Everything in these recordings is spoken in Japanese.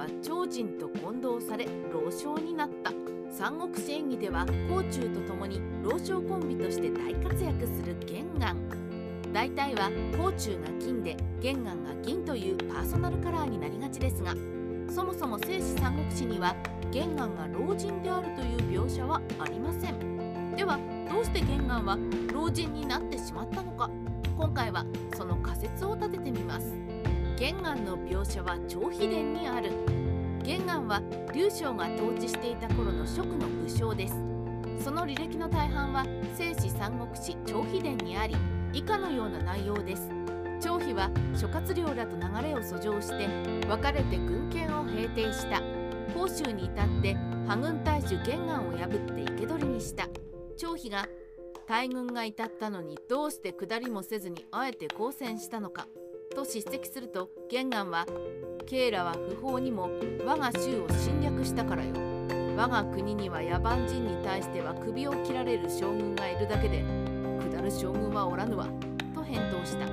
は超人と混同され老将になった。三国志演義では甲冑と共に老将コンビとして大活躍する玄眼大体は甲冑が金で玄眼が銀というパーソナルカラーになりがちですがそもそも正史三国志には玄眼が老人であるという描写はありません。ではどうして玄眼は老人になってしまったのか。今回はその仮説を立ててみます。玄眼の描写は長秘伝にある。玄眼は劉将が統治していた頃の蜀の武将です。その履歴の大半は正史三国志長秘伝にあり以下のような内容です。張飛は諸葛亮らと流れを遡上して別れて軍権を平定した。甲州に至って破軍大主玄眼を破って生け捕りにした。張飛が大軍が至ったのにどうして下りもせずにあえて抗戦したのか。と叱責すると玄眼は慶羅は不法にも我が州を侵略したからよ。我が国には野蛮人に対しては首を切られる将軍がいるだけで下る将軍はおらぬわと返答した。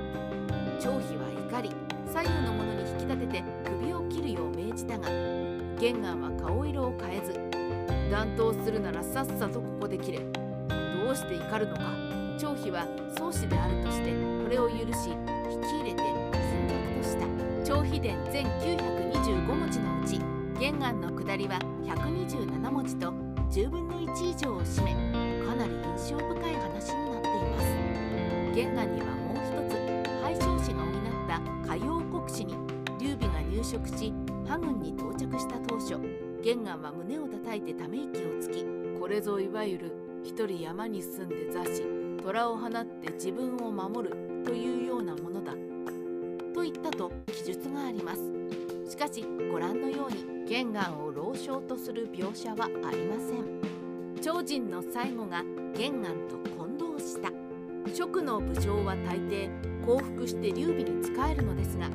張飛は怒り左右の者に引き立てて首を切るよう命じたが玄眼は顔色を変えず断頭するならさっさとここで切れ。どうして怒るのか。張飛は宗師であるとしてこれを許し引き入れて戦略とした。張飛伝全925文字のうち玄眼の下りは127文字と10分の1以上を占めかなり印象深い話になっています。玄眼にはもう一つ廃将士が補った海洋国史に劉備が入植し破軍に到着した当初玄眼は胸を叩いてため息をつきこれぞいわゆる一人山に住んで座し虎を放って自分を守るというようなものだ。と言ったと記述があります。しかしご覧のように玄眼を老将とする描写はありません。超人の最後が玄眼と混同した。蜀の武将は大抵降伏して劉備に仕えるのですが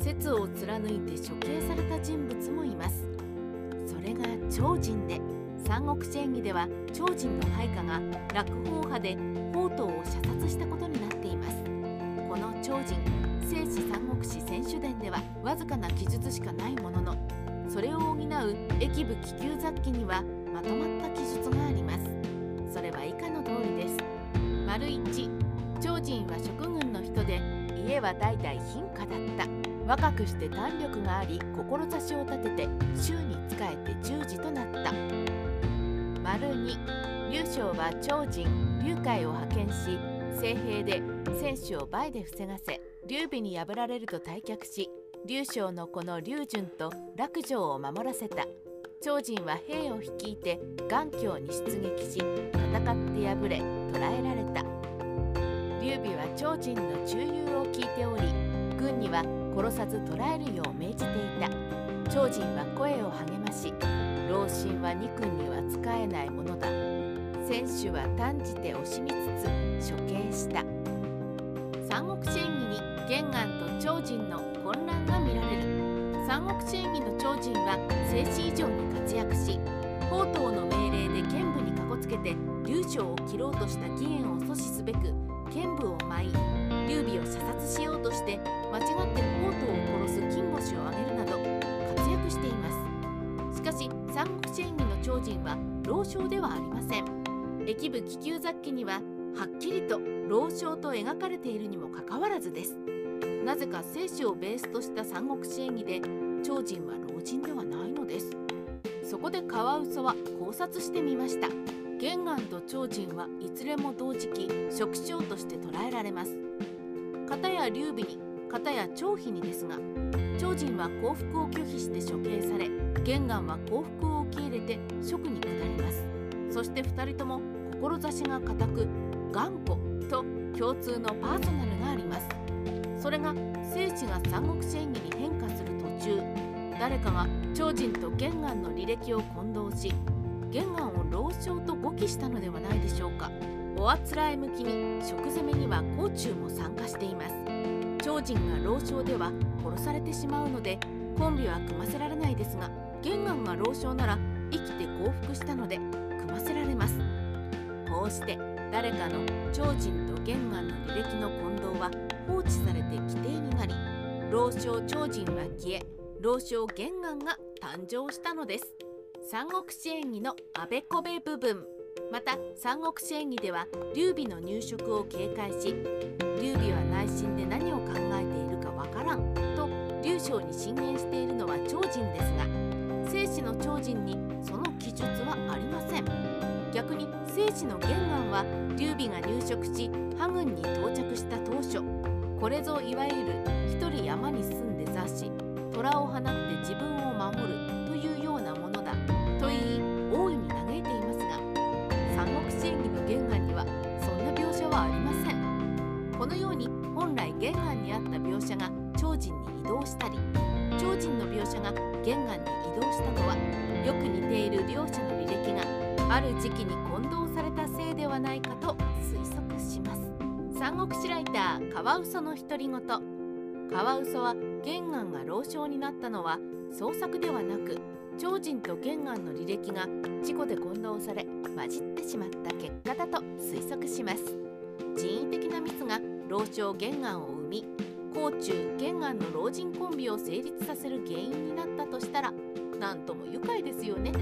説を貫いて処刑された人物もいます。それが超人で三国志演義では超人の配下が落法派で宝刀を射殺したことになっています。この超人正史三国志選手伝ではわずかな記述しかないもののそれを補う駅部気球雑記にはまとまった記述があります。それは以下の通りです。丸1超人は職軍の人で家は代々貧家だった。若くして胆力があり志を立てて州に仕えて従事となった。丸2劉将は超人。劉海を派遣し征兵で選手を倍で防がせ劉備に破られると退却し劉将の子の劉順と楽城を守らせた。超人は兵を率いて眼鏡に出撃し戦って敗れ捕らえられた。劉備は超人の忠勇を聞いており軍には殺さず捕らえるよう命じていた。超人は声を励まし老臣は二君には仕えないものだ。選手は断じて惜しみつつ処刑した。三国志演義に玄眼と超人の混乱が見られる。三国志演義の超人は静止以上に活躍し宝刀の命令で剣舞にかこつけて劉将を切ろうとした義援を阻止すべく剣舞を舞い劉備を射殺しようとして間違っ三国志演義の超人は老将ではありません。駅部気球雑記にははっきりと老将と描かれているにもかかわらずです。なぜか生死をベースとした三国志演義で超人は老人ではないのです。そこでカワウソは考察してみました。玄眼と超人はいずれも同時期職将として捉えられます。片や劉備に片や張飛にですが超人は降伏を拒否して処刑され玄眼は降伏を受け入れて職に下ります。そして2人とも志が固く頑固と共通のパーソナルがあります。それが聖地が三国志演義に変化する途中誰かが超人と玄眼の履歴を混同し玄眼を老将と語記したのではないでしょうか。おあつらえ向きに食攻めには甲冑も参加しています。超人が老将では殺されてしまうのでコンビは組ませられないですが玄眼が老将なら生きて降伏したので組ませられます。こうして誰かの超人と玄眼の履歴の混同は放置されて規定になり老将超人は消え老少玄眼が誕生したのです。三国志演義のあべこべ部分。また三国志演義では劉備の入植を警戒し劉備は内心で何を考えているかわからん。と劉将に進言しているのは超人ですが生死の超人にその記述はありません。逆に生死の玄眼は劉備が入植し破軍に到着した当初これぞいわゆる一人山に住んで座し虎を放って自分を守るというようなものだと言い大いに嘆いていますが三国志演義の玄眼にはそんな描写はありません。このように本来玄眼にあった描写が玄眼に移動したのはよく似ている両者の履歴がある時期に混同されたせいではないかと推測します。三国志ライターカワウソの独り言。カワウソは玄眼が老少になったのは創作ではなく超人と玄眼の履歴が事故で混同され混じってしまった結果だと推測します。人為的なミスが老少玄眼を生み甲虫玄安の老人コンビを成立させる原因になったとしたらなんとも愉快ですよね。